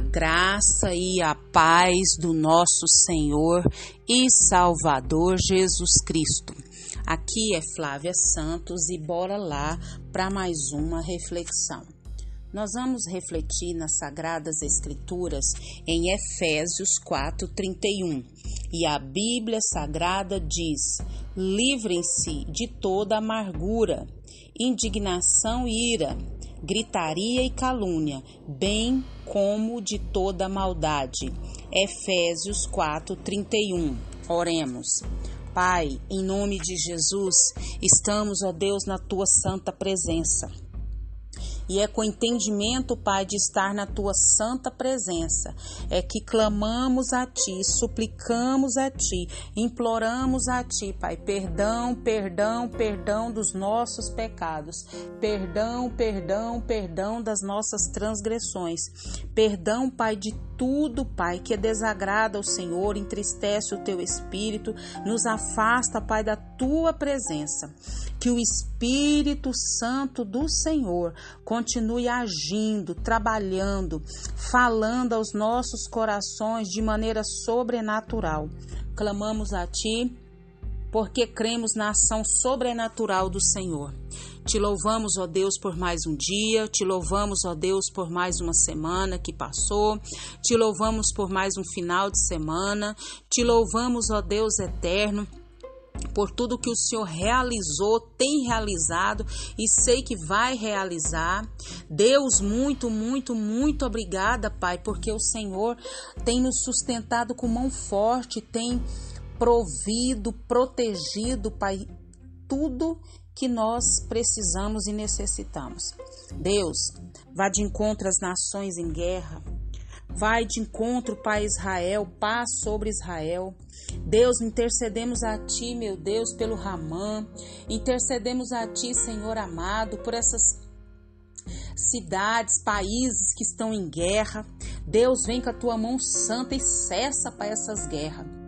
A graça e a paz do nosso Senhor e Salvador Jesus Cristo. Aqui é Flávia Santos e bora lá para mais uma reflexão. Nós vamos refletir nas Sagradas Escrituras em Efésios 4:31. E a Bíblia Sagrada diz: Livrem-se de toda amargura, indignação e ira gritaria e calúnia, bem como de toda maldade. Efésios 4:31. Oremos. Pai, em nome de Jesus, estamos, ó Deus, na tua santa presença. E é com entendimento, Pai, de estar na tua santa presença, é que clamamos a ti, suplicamos a ti, imploramos a ti, Pai, perdão, perdão, perdão dos nossos pecados, perdão, perdão, perdão das nossas transgressões, perdão, Pai, de tudo, Pai, que desagrada ao Senhor, entristece o teu espírito, nos afasta, Pai, da tua presença. Que o Espírito Santo do Senhor continue agindo, trabalhando, falando aos nossos corações de maneira sobrenatural. Clamamos a Ti porque cremos na ação sobrenatural do Senhor. Te louvamos, ó Deus, por mais um dia, te louvamos, ó Deus, por mais uma semana que passou, te louvamos por mais um final de semana, te louvamos, ó Deus eterno por tudo que o Senhor realizou, tem realizado e sei que vai realizar. Deus, muito, muito, muito obrigada, Pai, porque o Senhor tem nos sustentado com mão forte, tem provido, protegido, Pai, tudo que nós precisamos e necessitamos. Deus, vá de encontro às nações em guerra, Vai de encontro, Pai Israel, paz sobre Israel. Deus, intercedemos a Ti, meu Deus, pelo Ramã. Intercedemos a Ti, Senhor amado, por essas cidades, países que estão em guerra. Deus, vem com a Tua mão santa e cessa, Pai, essas guerras.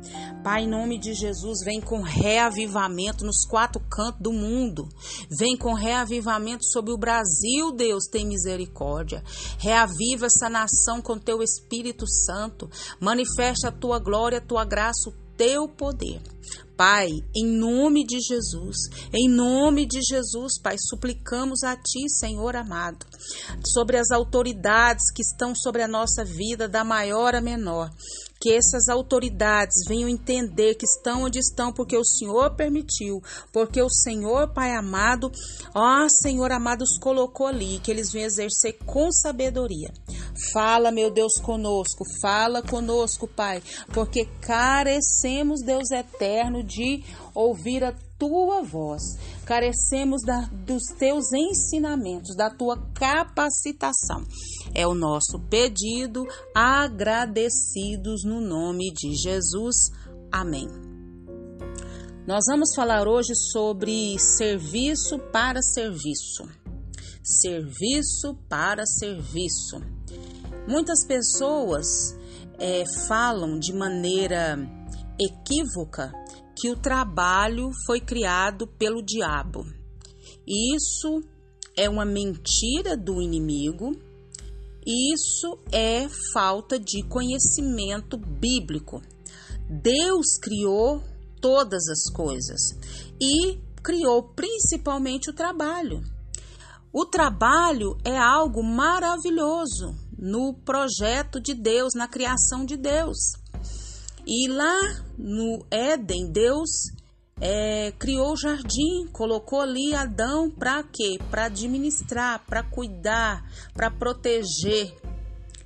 Pai, em nome de Jesus, vem com reavivamento nos quatro cantos do mundo. Vem com reavivamento sobre o Brasil, Deus, tem misericórdia. Reaviva essa nação com teu Espírito Santo. Manifesta a tua glória, a tua graça, o teu poder. Pai, em nome de Jesus, em nome de Jesus, Pai, suplicamos a Ti, Senhor amado, sobre as autoridades que estão sobre a nossa vida, da maior a menor, que essas autoridades venham entender que estão onde estão porque o Senhor permitiu, porque o Senhor, Pai amado, ó Senhor amado, os colocou ali, que eles venham exercer com sabedoria. Fala, meu Deus, conosco, fala conosco, Pai, porque carecemos, Deus eterno, de ouvir a tua voz, carecemos da, dos teus ensinamentos, da tua capacitação. É o nosso pedido, agradecidos no nome de Jesus. Amém. Nós vamos falar hoje sobre serviço para serviço. Serviço para serviço. Muitas pessoas é, falam de maneira equívoca que o trabalho foi criado pelo diabo. Isso é uma mentira do inimigo. Isso é falta de conhecimento bíblico. Deus criou todas as coisas e criou principalmente o trabalho. O trabalho é algo maravilhoso no projeto de Deus, na criação de Deus. E lá no Éden, Deus é, criou o jardim, colocou ali Adão para quê? Para administrar, para cuidar, para proteger.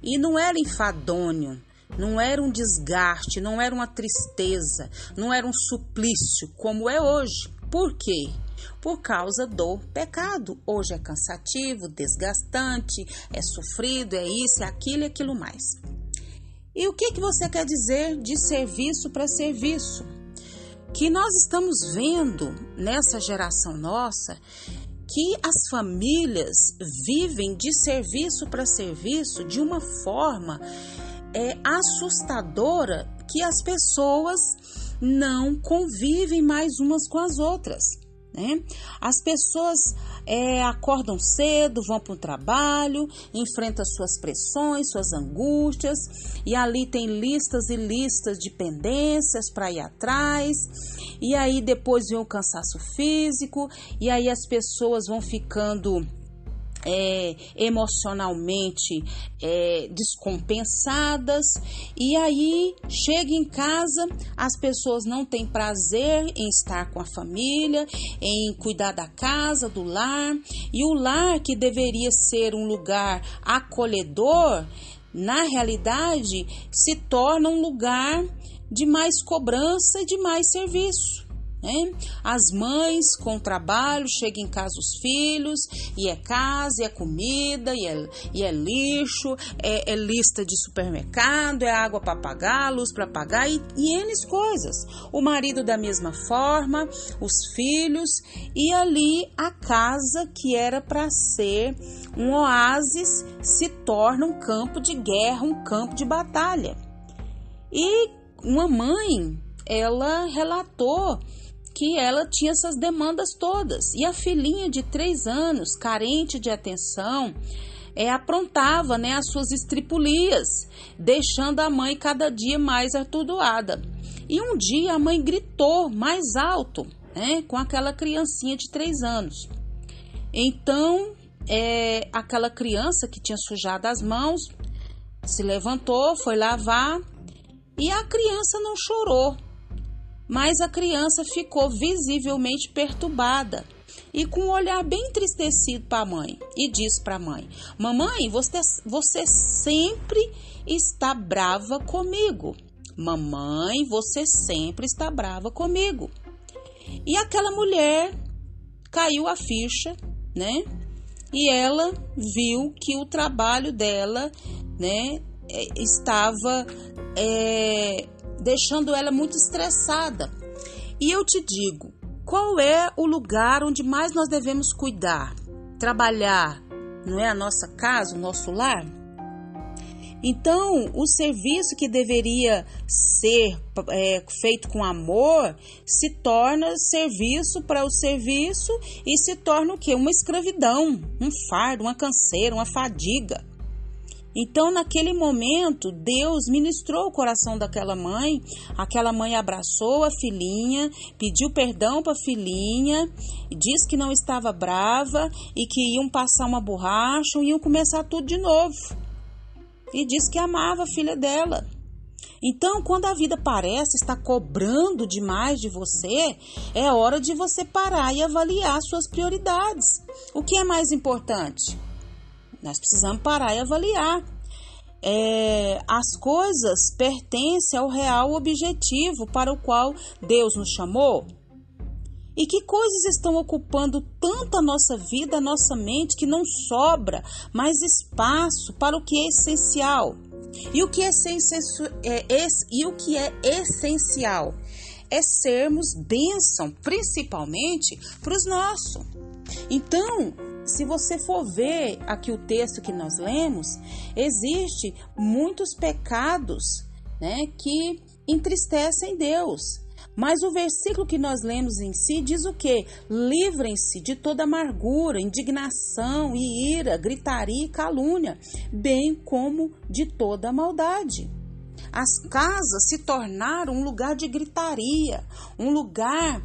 E não era enfadônio, não era um desgaste, não era uma tristeza, não era um suplício como é hoje. Por quê? Por causa do pecado. Hoje é cansativo, desgastante, é sofrido, é isso, é aquilo e aquilo mais. E o que, que você quer dizer de serviço para serviço? Que nós estamos vendo nessa geração nossa que as famílias vivem de serviço para serviço de uma forma é, assustadora que as pessoas não convivem mais umas com as outras. Né? As pessoas é, acordam cedo, vão para o trabalho, enfrentam suas pressões, suas angústias, e ali tem listas e listas de pendências para ir atrás, e aí depois vem o cansaço físico, e aí as pessoas vão ficando é, emocionalmente é, descompensadas e aí chega em casa, as pessoas não têm prazer em estar com a família, em cuidar da casa, do lar e o lar que deveria ser um lugar acolhedor, na realidade se torna um lugar de mais cobrança e de mais serviço. Né? As mães com trabalho chegam em casa os filhos e é casa, e é comida, e é, e é lixo, é, é, lista de supermercado, é água para pagar, luz para pagar e, e N coisas. O marido da mesma forma, os filhos e ali a casa que era para ser um oásis se torna um campo de guerra, um campo de batalha. E uma mãe, ela relatou que ela tinha essas demandas todas. E a filhinha de três anos, carente de atenção, é, aprontava né, as suas estripulias, deixando a mãe cada dia mais atordoada. E um dia a mãe gritou mais alto né, com aquela criancinha de três anos. Então, é, aquela criança que tinha sujado as mãos se levantou, foi lavar e a criança não chorou, mas a criança ficou visivelmente perturbada e com um olhar bem entristecido para a mãe e disse para a mãe: Mamãe, você, você sempre está brava comigo. Mamãe, você sempre está brava comigo. E aquela mulher caiu a ficha, né? E ela viu que o trabalho dela, né, é, estava é, deixando ela muito estressada. E eu te digo, qual é o lugar onde mais nós devemos cuidar, trabalhar? Não é a nossa casa, o nosso lar? Então, o serviço que deveria ser é, feito com amor se torna serviço para o serviço e se torna o quê? Uma escravidão, um fardo, uma canseira, uma fadiga. Então, naquele momento, Deus ministrou o coração daquela mãe. Aquela mãe abraçou a filhinha, pediu perdão para a filhinha, disse que não estava brava e que iam passar uma borracha, iam começar tudo de novo. E disse que amava a filha dela. Então, quando a vida parece estar cobrando demais de você, é hora de você parar e avaliar suas prioridades. O que é mais importante? Nós precisamos parar e avaliar. É, as coisas pertencem ao real objetivo para o qual Deus nos chamou? E que coisas estão ocupando tanto a nossa vida, nossa mente, que não sobra mais espaço para o que é essencial? E o que é, é, e o que é essencial? É sermos bênção, principalmente para os nossos. Então, se você for ver aqui o texto que nós lemos, existe muitos pecados, né, que entristecem Deus. Mas o versículo que nós lemos em si diz o que? Livrem-se de toda amargura, indignação e ira, gritaria e calúnia, bem como de toda maldade. As casas se tornaram um lugar de gritaria, um lugar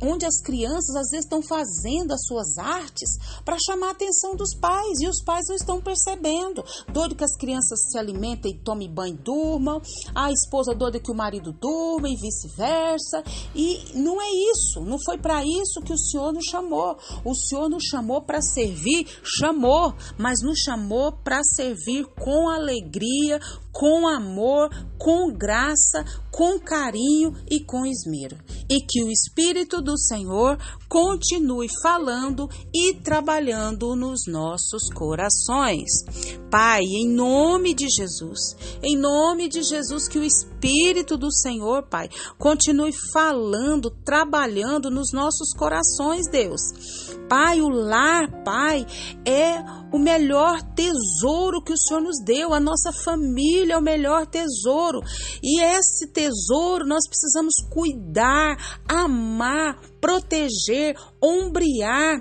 onde as crianças às vezes estão fazendo as suas artes para chamar a atenção dos pais e os pais não estão percebendo. Doido que as crianças se alimentem e tomem banho e durmam, a esposa doida que o marido durma e vice-versa. E não é isso, não foi para isso que o Senhor nos chamou. O Senhor nos chamou para servir, chamou, mas nos chamou para servir com alegria, com amor, com graça, com carinho e com esmero. E que o Espírito do Senhor continue falando e trabalhando nos nossos corações. Pai, em nome de Jesus, em nome de Jesus, que o Espírito do Senhor, Pai, continue falando, trabalhando nos nossos corações, Deus. Pai, o lar, Pai, é o melhor tesouro que o Senhor nos deu, a nossa família é o melhor tesouro. E esse tesouro nós precisamos cuidar, amar, proteger, ombrear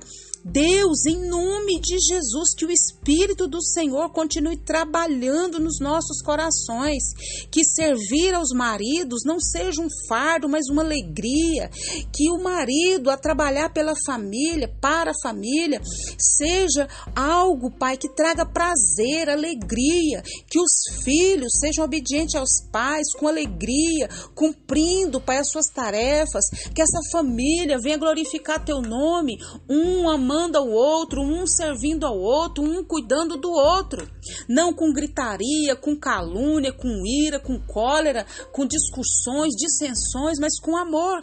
Deus, em nome de Jesus, que o Espírito do Senhor continue trabalhando nos nossos corações, que servir aos maridos não seja um fardo, mas uma alegria, que o marido a trabalhar pela família, para a família, seja algo, Pai, que traga prazer, alegria, que os filhos sejam obedientes aos pais com alegria, cumprindo, Pai, as suas tarefas, que essa família venha glorificar teu nome, um amando ao outro, um servindo ao outro, um cuidando do outro, não com gritaria, com calúnia, com ira, com cólera, com discussões, dissensões, mas com amor.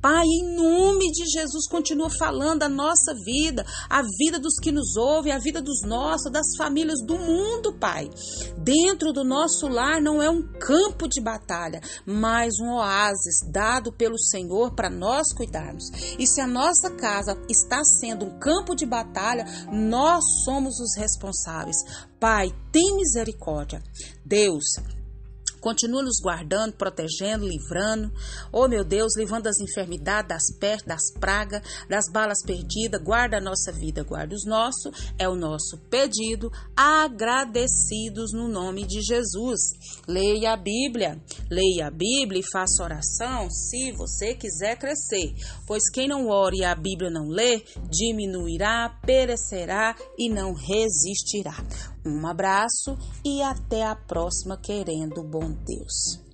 Pai, em nome de Jesus, continua falando a nossa vida, a vida dos que nos ouvem, a vida dos nossos, das famílias do mundo, Pai. Dentro do nosso lar não é um campo de batalha, mas um oásis dado pelo Senhor para nós cuidarmos. E se a nossa casa está sendo um campo de batalha, nós somos os responsáveis. Pai, tem misericórdia. Deus, Continua nos guardando, protegendo, livrando. Oh, meu Deus, livrando das enfermidades, das pestes, das pragas, das balas perdidas. Guarda a nossa vida, guarda os nossos. É o nosso pedido, agradecidos no nome de Jesus. Leia a Bíblia. Leia a Bíblia e faça oração se você quiser crescer. Pois quem não ora e a Bíblia não lê, diminuirá, perecerá e não resistirá. Um abraço e até a próxima, querendo bom Deus.